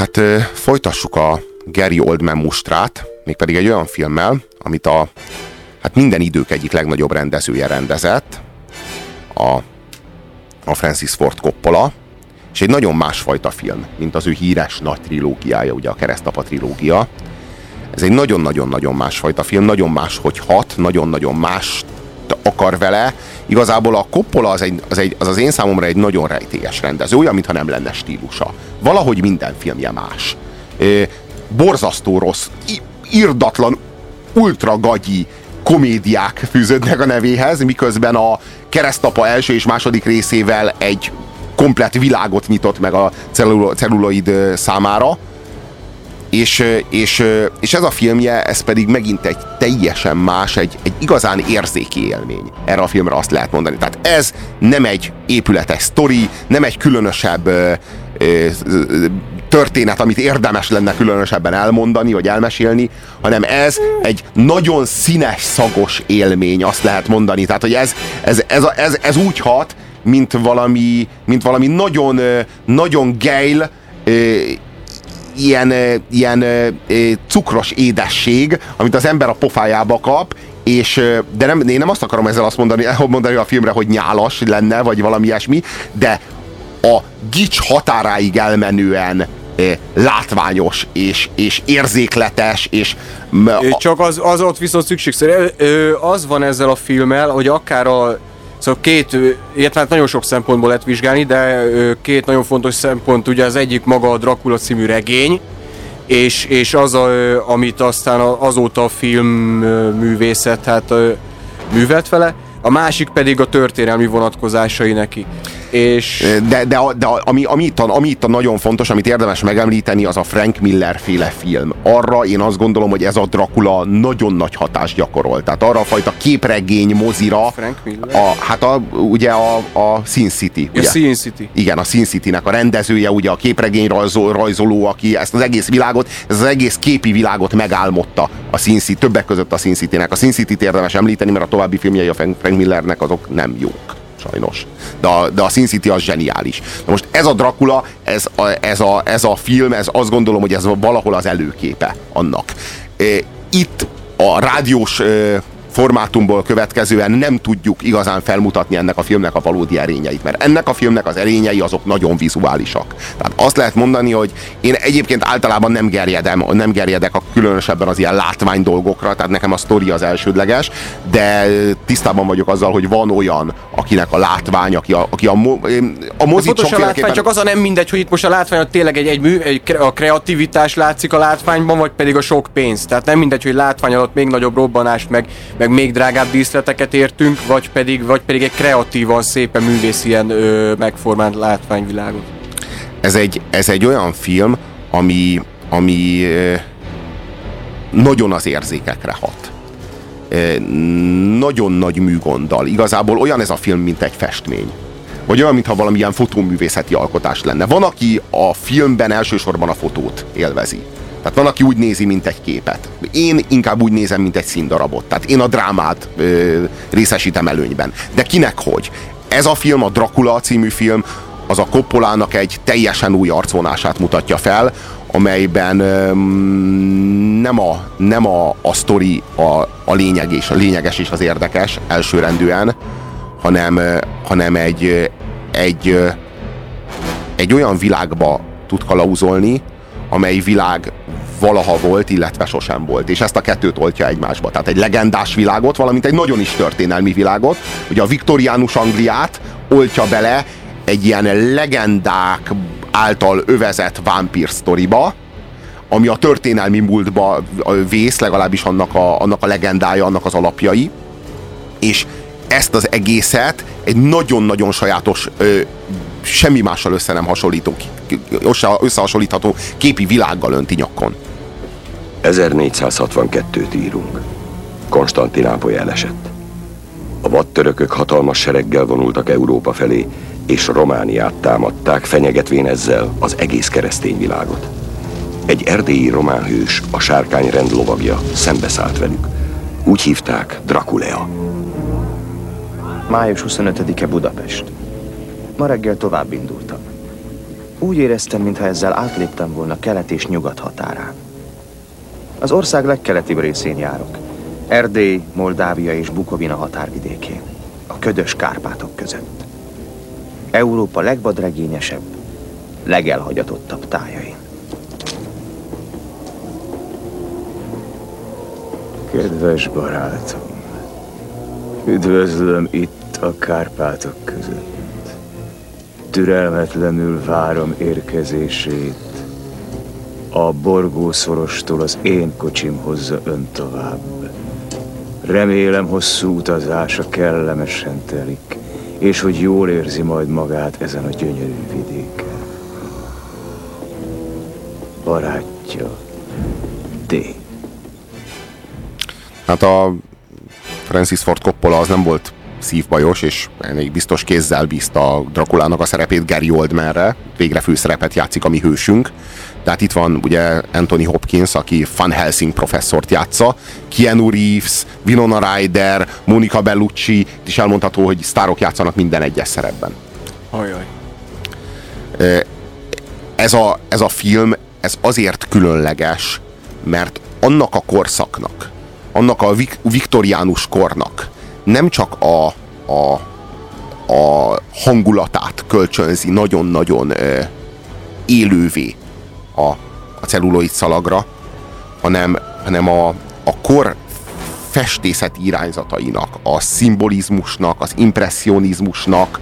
Hát folytassuk a Gary Oldman mustrát, mégpedig egy olyan filmmel, amit a hát minden idők egyik legnagyobb rendezője rendezett, a, a Francis Ford Coppola, és egy nagyon másfajta film, mint az ő híres nagy trilógiája, ugye a Keresztapa trilógia. Ez egy nagyon-nagyon-nagyon másfajta film, nagyon más, hogy hat, nagyon-nagyon más akar vele. Igazából a Coppola az, egy, az, egy, az az én számomra egy nagyon rejtélyes rendező, olyan, mintha nem lenne stílusa. Valahogy minden filmje más. É, borzasztó rossz, irdatlan, ultra gagyi komédiák fűződnek a nevéhez, miközben a keresztapa első és második részével egy komplet világot nyitott meg a celluloid számára, és, és, és ez a filmje, ez pedig megint egy teljesen más, egy, egy igazán érzéki élmény. Erre a filmre azt lehet mondani. Tehát ez nem egy épületes sztori, nem egy különösebb ö, ö, történet, amit érdemes lenne különösebben elmondani, vagy elmesélni, hanem ez egy nagyon színes, szagos élmény, azt lehet mondani. Tehát, hogy ez, ez, ez, ez, ez úgy hat, mint valami, mint valami nagyon, nagyon geil, ilyen, ilyen cukros édesség, amit az ember a pofájába kap, és, de nem, én nem azt akarom ezzel azt mondani, mondani a filmre, hogy nyálas lenne, vagy valami ilyesmi, de a gics határáig elmenően látványos, és, és érzékletes, és... Csak az, az ott viszont szükségszerű. Az van ezzel a filmmel, hogy akár a Szóval két, illetve hát nagyon sok szempontból lehet vizsgálni, de két nagyon fontos szempont, ugye az egyik maga a Dracula című regény, és, és az, a, amit aztán azóta a filmművészet hát művelt vele, a másik pedig a történelmi vonatkozásai neki. És... De, de, de ami, ami, itt a, ami itt a nagyon fontos, amit érdemes megemlíteni, az a Frank Miller féle film. Arra én azt gondolom, hogy ez a Dracula nagyon nagy hatást gyakorol. Tehát arra a fajta képregény mozira. Frank Miller? A, hát a, ugye a, a Sin City. Ugye? A Sin City. Igen, a Sin City-nek a rendezője, ugye a képregény rajzol, rajzoló, aki ezt az egész világot, ez az egész képi világot megálmodta a Sin City, többek között a Sin City-nek. A Sin City-t érdemes említeni, mert a további filmjei a Frank Millernek azok nem jók sajnos. De a, de a Sin City az zseniális. Na most ez a Dracula, ez a, ez, a, ez a film, ez azt gondolom, hogy ez valahol az előképe annak. Itt a rádiós formátumból következően nem tudjuk igazán felmutatni ennek a filmnek a valódi erényeit, mert ennek a filmnek az erényei azok nagyon vizuálisak. Tehát azt lehet mondani, hogy én egyébként általában nem gerjedem, nem gerjedek a különösebben az ilyen látvány dolgokra, tehát nekem a sztori az elsődleges, de tisztában vagyok azzal, hogy van olyan, akinek a látvány, aki a, aki a, a mozit a látvány, csak az a nem mindegy, hogy itt most a látvány tényleg egy, egy mű, egy, a kreativitás látszik a látványban, vagy pedig a sok pénz. Tehát nem mindegy, hogy látvány alatt még nagyobb robbanást, meg, meg még drágább díszleteket értünk, vagy pedig, vagy pedig egy kreatívan, szépen művészien ö, megformált látványvilágot. Ez egy, ez egy olyan film, ami, ami nagyon az érzékekre hat. Nagyon nagy műgonddal. Igazából olyan ez a film, mint egy festmény. Vagy olyan, mintha valamilyen fotóművészeti alkotás lenne. Van, aki a filmben elsősorban a fotót élvezi. Tehát van, aki úgy nézi, mint egy képet. Én inkább úgy nézem, mint egy színdarabot. Tehát én a drámát ö, részesítem előnyben. De kinek hogy? Ez a film, a Dracula című film, az a Koppolának egy teljesen új arcvonását mutatja fel, amelyben ö, nem a, nem a, a sztori a, a, lényeg és, a lényeges és az érdekes elsőrendűen, hanem, hanem egy, egy, egy olyan világba tud kalauzolni, amely világ valaha volt, illetve sosem volt. És ezt a kettőt oltja egymásba. Tehát egy legendás világot, valamint egy nagyon is történelmi világot. Ugye a viktoriánus Angliát oltja bele egy ilyen legendák által övezett vámpír sztoriba, ami a történelmi múltba vész, legalábbis annak a, annak a legendája, annak az alapjai. És ezt az egészet egy nagyon-nagyon sajátos ö, semmi mással össze nem hasonlító, összehasonlítható képi világgal önti nyakon. 1462-t írunk. Konstantinápoly elesett. A vadtörökök hatalmas sereggel vonultak Európa felé, és Romániát támadták, fenyegetvén ezzel az egész keresztény világot. Egy erdélyi román hős, a sárkány rend lovagja szembeszállt velük. Úgy hívták Drakulea. Május 25-e Budapest. Ma reggel tovább indultam. Úgy éreztem, mintha ezzel átléptem volna kelet és nyugat határán. Az ország legkeletibb részén járok. Erdély, Moldávia és Bukovina határvidékén. A ködös Kárpátok között. Európa legvadregényesebb, legelhagyatottabb tájain. Kedves barátom, üdvözlöm itt a Kárpátok között. Türelmetlenül várom érkezését. A borgószorostól az én kocsim hozza ön tovább. Remélem hosszú utazása kellemesen telik, és hogy jól érzi majd magát ezen a gyönyörű vidéken. Barátja, D. Hát a Francis Ford Coppola az nem volt szívbajos, és elég biztos kézzel bízta a Drakulának a szerepét Gary Oldmanre, végre főszerepet játszik a mi hősünk. Tehát itt van ugye Anthony Hopkins, aki Van Helsing professzort játsza, Keanu Reeves, Winona Ryder, Monica Bellucci, is elmondható, hogy sztárok játszanak minden egyes szerepben. Ajaj. Ez a, ez a film, ez azért különleges, mert annak a korszaknak, annak a viktoriánus kornak nem csak a, a, a hangulatát kölcsönzi nagyon-nagyon élővé a, a celluloid szalagra, hanem, hanem a, a kor festészet irányzatainak, a szimbolizmusnak, az impressionizmusnak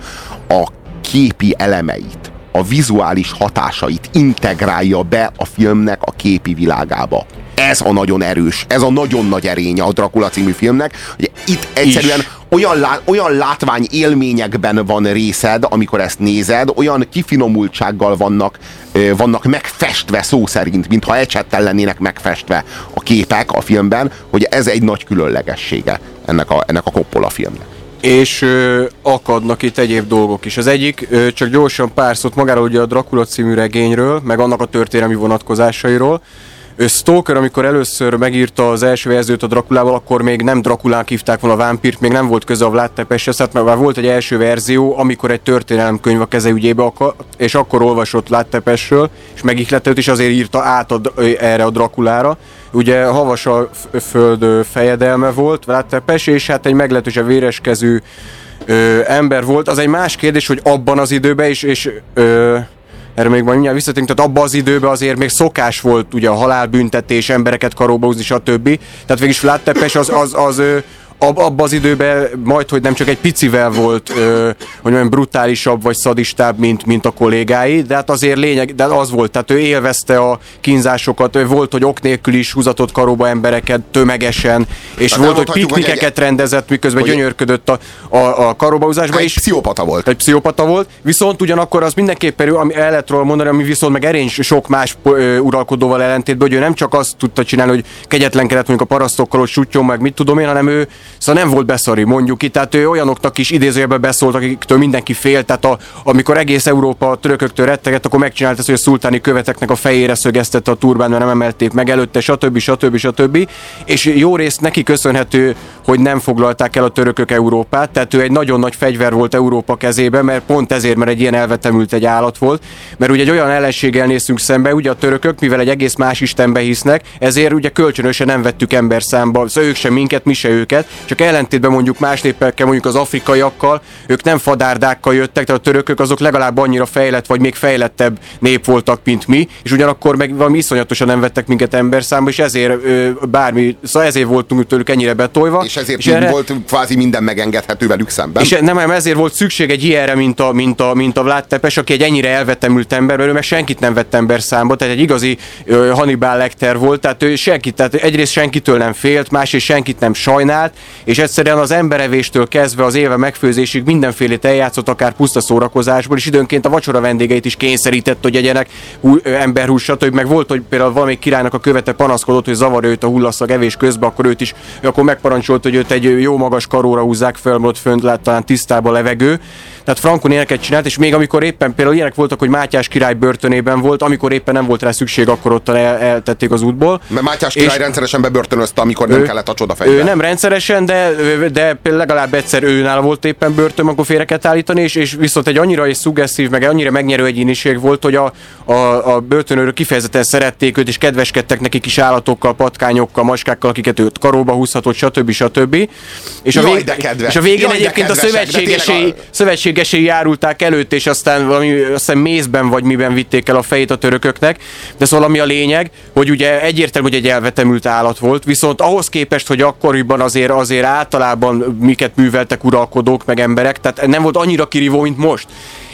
a képi elemeit, a vizuális hatásait integrálja be a filmnek a képi világába ez a nagyon erős, ez a nagyon nagy erénye a Dracula című filmnek, hogy itt egyszerűen olyan, lá, olyan látvány élményekben van részed, amikor ezt nézed, olyan kifinomultsággal vannak, vannak megfestve szó szerint, mintha ecsettel lennének megfestve a képek a filmben, hogy ez egy nagy különlegessége ennek a, ennek a Coppola filmnek és ö, akadnak itt egyéb dolgok is. Az egyik, ö, csak gyorsan pár szót magáról ugye a Dracula című regényről, meg annak a történelmi vonatkozásairól. Stoker, amikor először megírta az első verziót a Drakulával, akkor még nem Drakulán hívták volna a vámpírt, még nem volt köze a Vlad Tepeshez, tehát már volt egy első verzió, amikor egy történelemkönyv a keze ügyébe akar, és akkor olvasott Vlad Tepesről, és megihletett, és azért írta át a, erre a Drakulára. Ugye havas a föld fejedelme volt, Vlad Tepes, és hát egy meglehetősen véreskező ö, ember volt. Az egy más kérdés, hogy abban az időben is, és ö, erre még majd mindjárt visszatérünk, tehát abban az időben azért még szokás volt ugye a halálbüntetés, embereket karóba húzni, stb. Tehát végig Vlad Tepes az, az, az, az ab, abban az időben majd, hogy nem csak egy picivel volt, ö, hogy mondjam, brutálisabb vagy szadistább, mint, mint a kollégái, de hát azért lényeg, de az volt, tehát ő élvezte a kínzásokat, ő volt, hogy ok nélkül is húzatott karóba embereket tömegesen, és hát volt, hogy piknikeket egy... rendezett, miközben hogy... gyönyörködött a, a, a karóbaúzásba. Egy pszichopata volt. Egy pszichopata volt, viszont ugyanakkor az mindenképpen, ami el lehet róla mondani, ami viszont meg erény sok más ö, uralkodóval ellentétben, hogy ő nem csak azt tudta csinálni, hogy kegyetlenkedett mondjuk a parasztokkal, hogy sütjon meg, mit tudom én, hanem ő Szóval nem volt beszari, mondjuk itt, tehát ő olyanoknak is idézőjelben beszólt, akiktől mindenki fél, tehát a, amikor egész Európa a törököktől retteget, akkor megcsinált ezt, hogy a szultáni követeknek a fejére szögeztette a turbán, mert nem emelték meg előtte, stb. stb. stb. És jó részt neki köszönhető, hogy nem foglalták el a törökök Európát, tehát ő egy nagyon nagy fegyver volt Európa kezében, mert pont ezért, mert egy ilyen elvetemült egy állat volt, mert ugye egy olyan ellenséggel néztünk szembe, ugye a törökök, mivel egy egész más istenbe hisznek, ezért ugye kölcsönösen nem vettük ember számba, szóval ők sem minket, mi se őket, csak ellentétben mondjuk más népekkel, mondjuk az afrikaiakkal, ők nem fadárdákkal jöttek, tehát a törökök azok legalább annyira fejlett, vagy még fejlettebb nép voltak, mint mi, és ugyanakkor meg valami iszonyatosan nem vettek minket ember számba, és ezért ö, bármi, szóval ezért voltunk tőlük ennyire betolva. És ezért és erre, volt kvázi minden megengedhető velük szemben. És nem, nem ezért volt szükség egy ilyenre, mint a, mint a, mint a Vlad Tepes, aki egy ennyire elvetemült ember, mert senkit nem vett ember számba, tehát egy igazi ö, Hannibal Lecter volt, tehát ő senkit, tehát egyrészt senkitől nem félt, másrészt senkit nem sajnált, és egyszerűen az emberevéstől kezdve az éve megfőzésig mindenfélét eljátszott, akár puszta szórakozásból, és időnként a vacsora vendégeit is kényszerített, hogy egyenek emberhús, stb. Meg volt, hogy például valamelyik királynak a követe panaszkodott, hogy zavar őt a hullaszag evés közben, akkor őt is, akkor megparancsolt, hogy őt egy jó magas karóra húzzák fel, ott fönt lát talán tisztába levegő. Tehát Frankon ilyeneket csinált, és még amikor éppen például ilyenek voltak, hogy Mátyás király börtönében volt, amikor éppen nem volt rá szükség, akkor ott el, eltették az útból. Mert Mátyás király és rendszeresen bebörtönözte, amikor nem kellett a csodafegyver. Ő nem rendszeresen, de, de legalább egyszer őnál volt éppen börtön, akkor félre kell állítani, és, és viszont egy annyira és szuggeszív, meg annyira megnyerő egyéniség volt, hogy a, a, a börtönőrök kifejezetten szerették őt, és kedveskedtek neki kis állatokkal, patkányokkal, maskákkal, akiket őt karóba húzhatott, stb. stb. És a, vég, és a végén Jaj, egyébként a szövetségesei, a- szövetségesei járulták előtt, és aztán valami, aztán mézben vagy miben vitték el a fejét a törököknek. De szóval ami a lényeg, hogy ugye egyértelmű, hogy egy elvetemült állat volt, viszont ahhoz képest, hogy akkoriban azért, azért általában miket műveltek uralkodók, meg emberek, tehát nem volt annyira kirívó, mint most.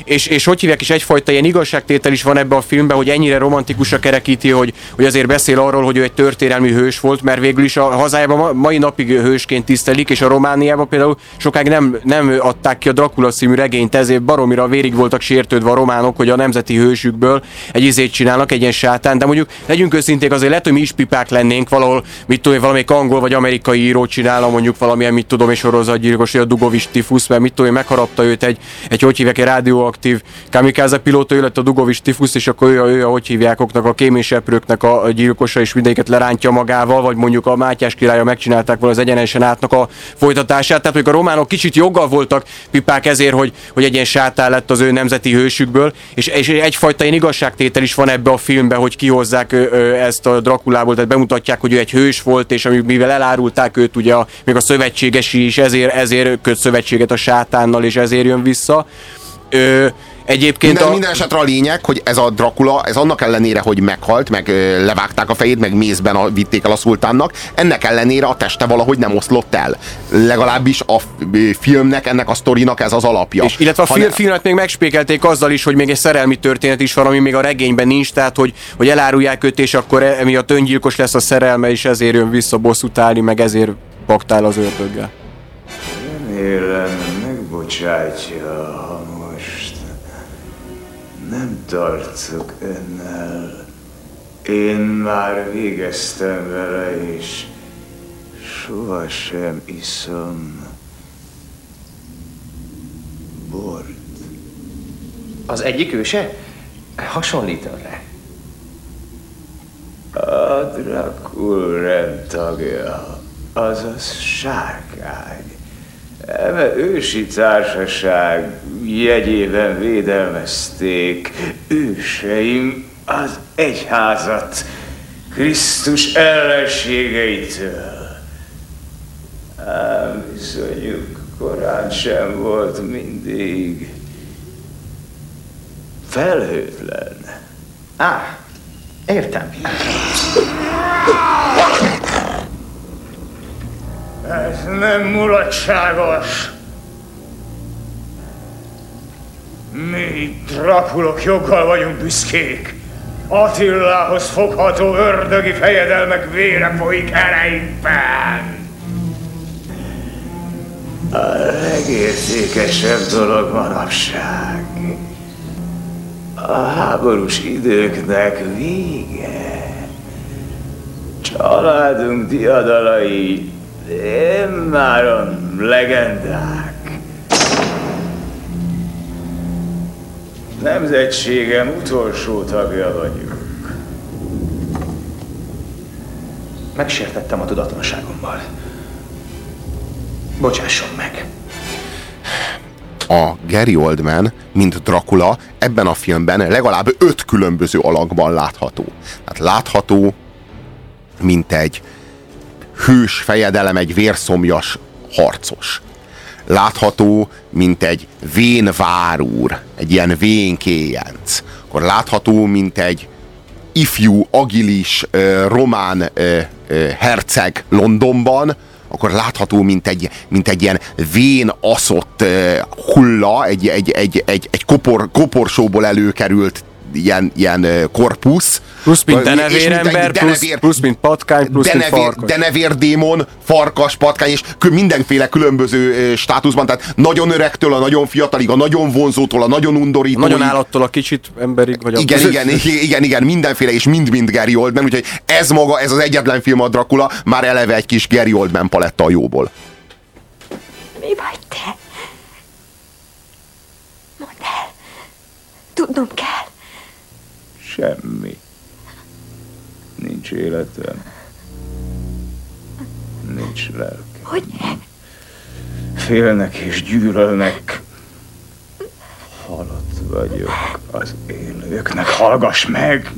És, és hogy hívják is egyfajta ilyen igazságtétel is van ebben a filmben, hogy ennyire romantikusra kerekíti, hogy, hogy azért beszél arról, hogy ő egy történelmi hős volt, mert végül is a hazájában ma, mai napig hősként tisztelik, és a Romániában például sokáig nem, nem adták ki a Dracula című regényt, ezért baromira vérig voltak sértődve a románok, hogy a nemzeti hősükből egy izét csinálnak, egy ilyen sátán, de mondjuk legyünk őszinték, azért lehet, hogy mi is pipák lennénk valahol, mit tudom, valamelyik angol vagy amerikai író csinálna mondjuk valamilyen, mit tudom, és sorozatgyilkos, a Dugovics tifusz, mert mit tudom, megharapta őt egy, egy hogy hívják, egy rádióaktív kamikaze pilóta, ő a Dugovics tifusz, és akkor ő, ő a, hogy hívják, oknak, a kéményseprőknek a, gyilkosa, és mindegyiket lerántja magával, vagy mondjuk a Mátyás királya megcsinálták volna az egyenesen átnak a folytatását. Tehát mondjuk a románok kicsit joggal voltak pipák ezért, hogy, hogy egy ilyen sátán lett az ő nemzeti hősükből, és, és egyfajta ilyen igazságtétel is van ebbe a filmbe, hogy kihozzák ö, ö, ezt a Drakulából, tehát bemutatják, hogy ő egy hős volt, és amíg mivel elárulták őt, ugye a, még a szövetségesi is ezért, ezért köt szövetséget a sátánnal, és ezért jön vissza. Ö, egyébként Minden, a... minden esetre a lényeg, hogy ez a Dracula, ez annak ellenére, hogy meghalt, meg ö, levágták a fejét, meg mézben a, vitték el a szultánnak, ennek ellenére a teste valahogy nem oszlott el. Legalábbis a filmnek, ennek a sztorinak ez az alapja. És illetve a Ha film, ne- filmet még megspékelték azzal is, hogy még egy szerelmi történet is van, ami még a regényben nincs, tehát hogy, hogy elárulják őt, és akkor e- emiatt öngyilkos lesz a szerelme, és ezért jön vissza bosszút állni, meg ezért paktál az ördöggel. Remélem most nem tartok önnel. Én már végeztem vele, és sohasem iszom bort. Az egyik őse? Hasonlít önre. A Dracul rendtagja, azaz sárkány. Eme ősi társaság jegyében védelmezték őseim az egyházat Krisztus ellenségeitől. Ám viszonyuk korán sem volt mindig felhőtlen. Á, értem. Ez nem mulatságos. Mi drakulok joggal vagyunk büszkék. Attilához fogható ördögi fejedelmek vére folyik ereinkben. A legértékesebb dolog manapság. A háborús időknek vége. Családunk diadalai immáron legendák. Nemzetségem utolsó tagja vagyunk. Megsértettem a tudatlanságommal. Bocsásson meg. a Gary Oldman, mint Dracula ebben a filmben legalább öt különböző alakban látható. Tehát látható, mint egy hős fejedelem, egy vérszomjas harcos. Látható, mint egy vén várúr, egy ilyen vén. Akkor látható, mint egy ifjú, agilis, román herceg Londonban, akkor látható, mint egy, mint egy ilyen vén aszott hulla, egy, egy, egy, egy, egy kopor, koporsóból előkerült ilyen, ilyen korpusz. Plusz mint mint denevérember, plusz, denevér- plusz mint patkány, plusz mint denevér, farkas. denevérdémon, farkas, patkány, és mindenféle különböző státuszban, tehát nagyon öregtől a nagyon fiatalig, a nagyon vonzótól a nagyon undorító. Nagyon állattól a kicsit emberig, vagy a Igen, igen, igen, igen, mindenféle, és mind-mind Gary Oldman, úgyhogy ez maga, ez az egyetlen film a Dracula, már eleve egy kis Gary Oldman paletta a jóból. Mi vagy te? Mondd el. Tudnom kell. Semmi. Nincs életem. Nincs lelkem. Hogy Félnek és gyűlölnek. Halott vagyok az élőknek. Hallgass meg!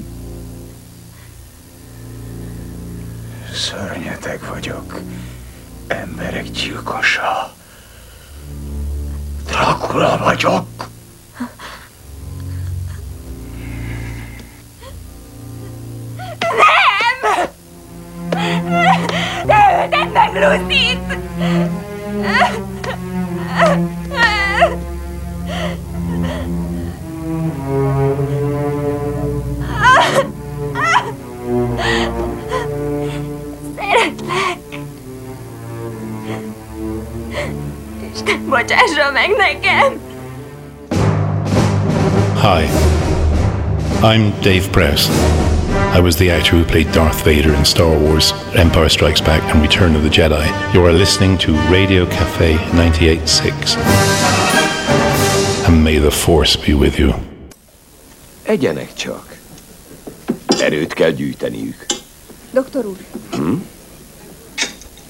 Szörnyeteg vagyok. Emberek gyilkosa. Dracula vagyok. Isten bocsássa meg nekem! Hi, I'm Dave Press. I was the actor who played Darth Vader in Star Wars, Empire Strikes Back, and Return of the Jedi. You are listening to Radio Cafe 98.6. And may the Force be with you. Egyenek csak. Erőt kell gyűjteniük. Doktor úr!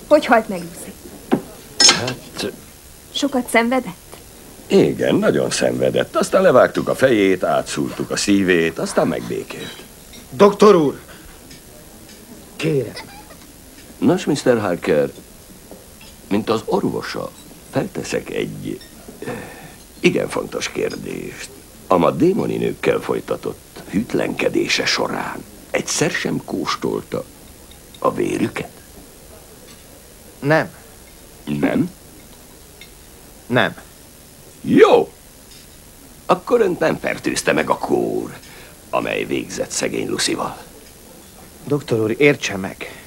Hogy halt meg Lucy? Hát, Sokat szenvedett? igen, nagyon szenvedett. Aztán levágtuk a fejét, átszúrtuk a szívét, aztán megbékélt. Doktor úr! Kérem, Nos, Mr. Harker, mint az orvosa, felteszek egy igen fontos kérdést. A ma démoni nőkkel folytatott hűtlenkedése során egyszer sem kóstolta a vérüket? nem, Nem? nem. Jó! Akkor önt nem fertőzte meg a kór, amely végzett szegény Lucival. Doktor úr, értse meg.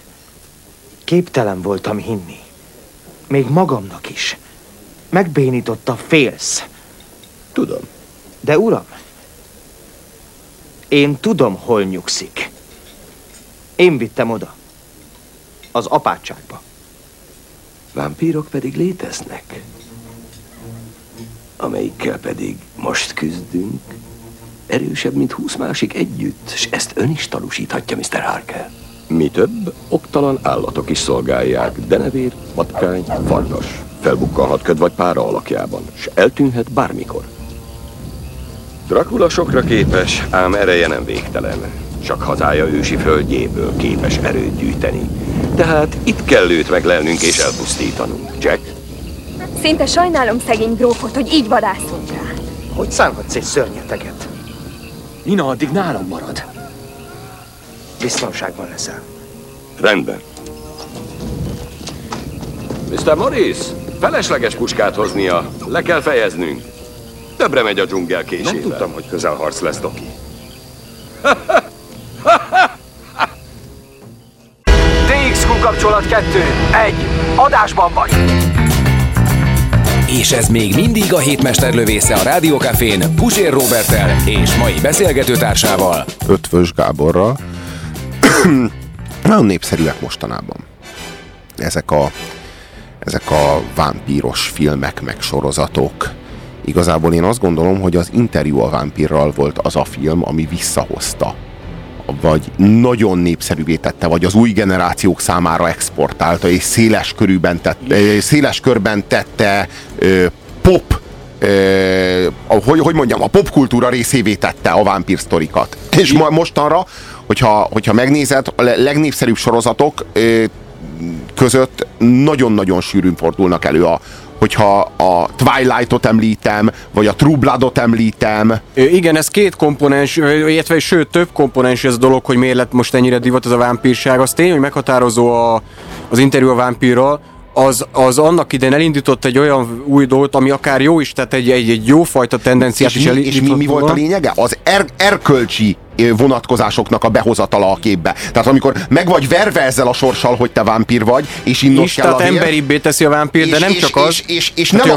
Képtelen voltam hinni. Még magamnak is. Megbénította félsz. Tudom. De uram, én tudom, hol nyugszik. Én vittem oda. Az apátságba. Vámpírok pedig léteznek, amelyikkel pedig most küzdünk, erősebb, mint húsz másik együtt, és ezt ön is tanúsíthatja, Mr. Harker. Mi több, oktalan állatok is szolgálják, denevér, patkány, farkas. Felbukkanhat köd vagy pára alakjában, és eltűnhet bármikor. Dracula sokra képes, ám ereje nem végtelen. Csak hazája ősi földjéből képes erőt gyűjteni. Tehát itt kell őt meglelnünk és elpusztítanunk. Jack, Szinte sajnálom szegény grófot, hogy így vadászunk rá. Hogy szánhatsz egy szörnyeteget? Nina addig nálam marad. Biztonságban leszel. rendben. Mr. Morris, felesleges puskát hoznia. Le kell fejeznünk. Többre megy a dzsungel késével. Nem tudtam, hogy közelharc lesz, Doki. DXQ kapcsolat 2. 1. Adásban vagy. És ez még mindig a hétmester lövésze a Rádiókafén Pusér Robertel és mai beszélgetőtársával. Ötvös Gáborral. Nagyon népszerűek mostanában. Ezek a, ezek a vámpíros filmek, meg sorozatok. Igazából én azt gondolom, hogy az interjú a vámpírral volt az a film, ami visszahozta vagy nagyon népszerűvé tette, vagy az új generációk számára exportálta, és széles, körűben tette, széles körben tette ö, pop ö, hogy, hogy mondjam, a popkultúra részévé tette a vámpír. És ma, mostanra, hogyha, hogyha megnézed, a le- legnépszerűbb sorozatok ö, között nagyon-nagyon sűrűn fordulnak elő a, hogyha a Twilight-ot említem, vagy a True Blood-ot említem, Ö, Igen, ez két komponens, illetve sőt több komponens ez a dolog, hogy miért lett most ennyire divat ez a vámpírság. Az tény, hogy meghatározó a, az interjú a vámpírral, az, az annak idején elindított egy olyan új dolgot, ami akár jó is, tehát egy, egy, egy jófajta tendenciát és, is mi, és mi, mi volt a lényege? Az er, erkölcsi vonatkozásoknak a behozatala a képbe. Tehát amikor meg vagy verve ezzel a sorssal, hogy te vámpír vagy, és innod is, kell tehát emberibbé teszi a vámpír, de nem csak az. És, és, és Tehát, nem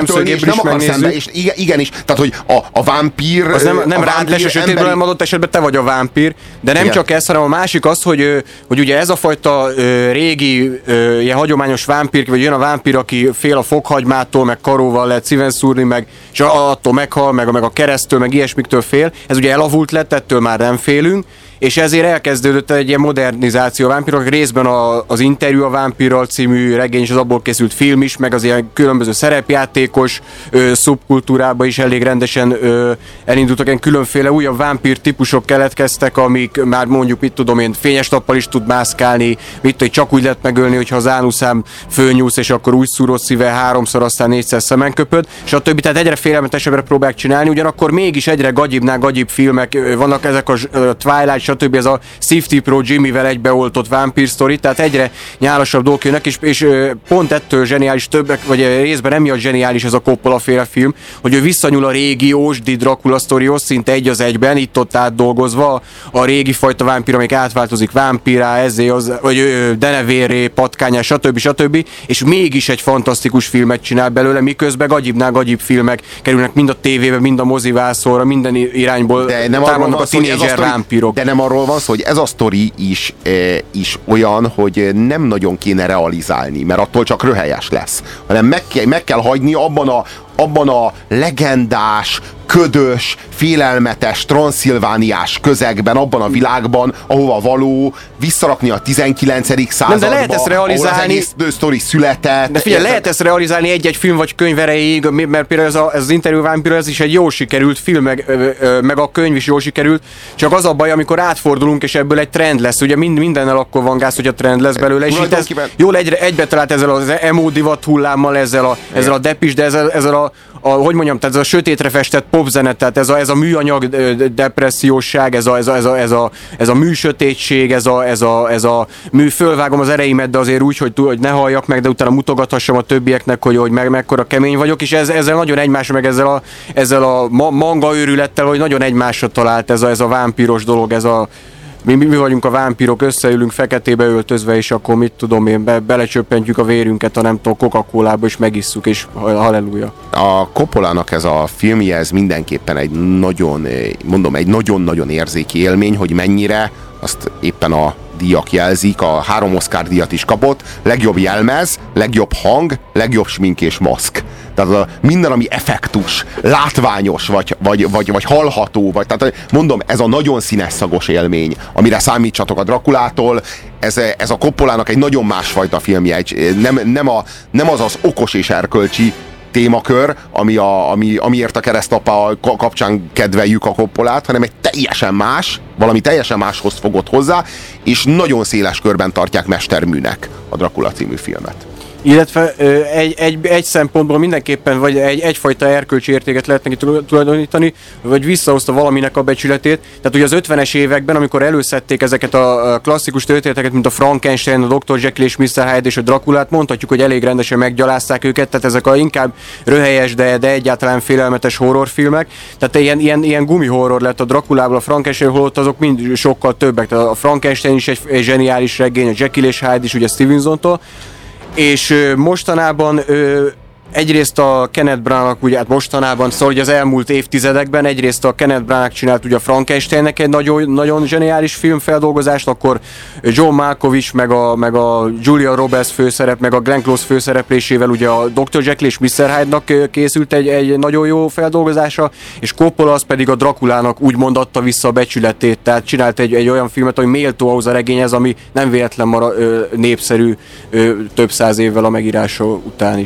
a törni, és nem is akar szembe, és megnézzük. igen, igenis, tehát hogy a, a vámpír... Az nem, nem rád vámpír les a sötétből, emberi- hanem adott esetben te vagy a vámpír. De nem Igen. csak ez, hanem a másik az, hogy, hogy ugye ez a fajta régi, ilyen hagyományos vámpír, vagy jön a vámpír, aki fél a fokhagymától, meg karóval lehet szíven szúrni, meg, és attól meghal, meg, meg a keresztől, meg ilyesmiktől fél. Ez ugye elavult lett, ettől ettől már nem félünk, és ezért elkezdődött egy ilyen modernizáció a vámpírok, részben a, az interjú a vámpírral című regény, és az abból készült film is, meg az ilyen különböző szerepjátékos ö, szubkultúrába is elég rendesen ö, elindultak, ilyen különféle újabb vámpír típusok keletkeztek, amik már mondjuk, mit tudom én, fényes nappal is tud mászkálni, mit hogy csak úgy lehet megölni, hogyha az ánuszám fölnyúlsz, és akkor úgy szúrod szíve háromszor, aztán négyszer szemen köpöd, és a többi, tehát egyre félelmetesebbre próbálják csinálni, ugyanakkor mégis egyre gagyibbnál gagyibb filmek, vannak ezek a Twilight, stb. ez a Safety Pro Jimmyvel egybeoltott Vampire Story, tehát egyre nyálasabb dolgok jönnek, és, és pont ettől zseniális többek, vagy részben emiatt zseniális ez a Coppola féle film, hogy ő visszanyúl a régi Ósdi Dracula sztorihoz, szinte egy az egyben, itt ott átdolgozva a régi fajta vámpír, amik átváltozik vámpírá, ezé, az, vagy denevéré, patkányá, stb. stb. És mégis egy fantasztikus filmet csinál belőle, miközben gagyibnál gagyibb filmek kerülnek mind a tévébe, mind a mozivászóra, minden irányból de nem támadnak a tínézser vámpírok. De nem arról van szó, hogy ez a sztori is, e, is olyan, hogy nem nagyon kéne realizálni, mert attól csak röhelyes lesz, hanem meg meg kell hagyni abban a, abban a legendás, ködös, félelmetes, transzilvániás közegben, abban a világban, ahova való, visszarakni a 19. századba, Nem, de lehet ezt realizálni. ahol az egész sztori született. De figyelj, lehet ezt realizálni egy-egy film vagy könyv erejéig, mert például ez, a, ez az interjú vámpír, ez is egy jó sikerült film, meg, meg a könyv is jó sikerült, csak az a baj, amikor átfordulunk, és ebből egy trend lesz. Ugye mind, mindennel akkor van gáz, hogy a trend lesz belőle, és itt ez jól egyre, egybe talált ezzel az emo divat hullámmal, ezzel a, ezzel a depis, de ezzel, ezzel a, a, hogy mondjam, tehát ez a sötétre festett popzene, tehát ez a, ez a műanyag depresszióság, ez a, ez a, ez a, ez a, ez a műsötétség, ez a, ez a, ez a mű, fölvágom az ereimet, de azért úgy, hogy, hogy ne halljak meg, de utána mutogathassam a többieknek, hogy, hogy meg, mekkora kemény vagyok, és ez, ezzel nagyon egymásra, meg ezzel a, ezzel a manga őrülettel, hogy nagyon egymásra talált ez a, ez a vámpíros dolog, ez a, mi, mi, vagyunk a vámpírok, összeülünk feketébe öltözve, és akkor mit tudom én, be, belecsöppentjük a vérünket a nem tudom, Coca-Colába, és megisszuk, és halleluja. A Coppolának ez a filmje, ez mindenképpen egy nagyon, mondom, egy nagyon-nagyon érzéki élmény, hogy mennyire azt éppen a díjak jelzik, a három Oscar díjat is kapott, legjobb jelmez, legjobb hang, legjobb smink és maszk. Tehát a, minden, ami effektus, látványos, vagy, vagy, vagy, vagy hallható, vagy, tehát mondom, ez a nagyon színes szagos élmény, amire számítsatok a Drakulától, ez, ez a Koppolának egy nagyon másfajta filmje, egy, nem, nem, a, nem az az okos és erkölcsi témakör, ami a, ami, amiért a keresztapa kapcsán kedveljük a koppolát, hanem egy teljesen más, valami teljesen máshoz fogott hozzá, és nagyon széles körben tartják mesterműnek a Dracula című filmet. Illetve egy, egy, egy szempontból mindenképpen vagy egy, egyfajta erkölcsi értéket lehet neki tulajdonítani, vagy visszahozta valaminek a becsületét. Tehát ugye az 50-es években, amikor előszedték ezeket a klasszikus történeteket, mint a Frankenstein, a Dr. Jekyll és Mr. Hyde és a Drakulát, mondhatjuk, hogy elég rendesen meggyalázták őket, tehát ezek a inkább röhelyes, de, de egyáltalán félelmetes horrorfilmek. Tehát ilyen, ilyen, ilyen gumi horror lett a Drakulából, a Frankenstein holott azok mind sokkal többek. Tehát a Frankenstein is egy, egy zseniális regény, a Jekyll és Hyde is ugye Stevenson-tól, és mostanában egyrészt a Kenneth Branagh, ugye hát mostanában, szóval hogy az elmúlt évtizedekben egyrészt a Kenneth Branagh csinált ugye a Frankensteinnek egy nagyon, nagyon zseniális filmfeldolgozást, akkor John Malkovich, meg a, meg a Julia Roberts főszerep, meg a Glenn Close főszereplésével ugye a Dr. Jekyll és Mr. Hyde-nak készült egy, egy nagyon jó feldolgozása, és Coppola az pedig a Drakulának úgy mondatta vissza a becsületét, tehát csinált egy, egy olyan filmet, ami méltó ahhoz a regényhez, ami nem véletlen mara, népszerű ö, több száz évvel a megírása után is.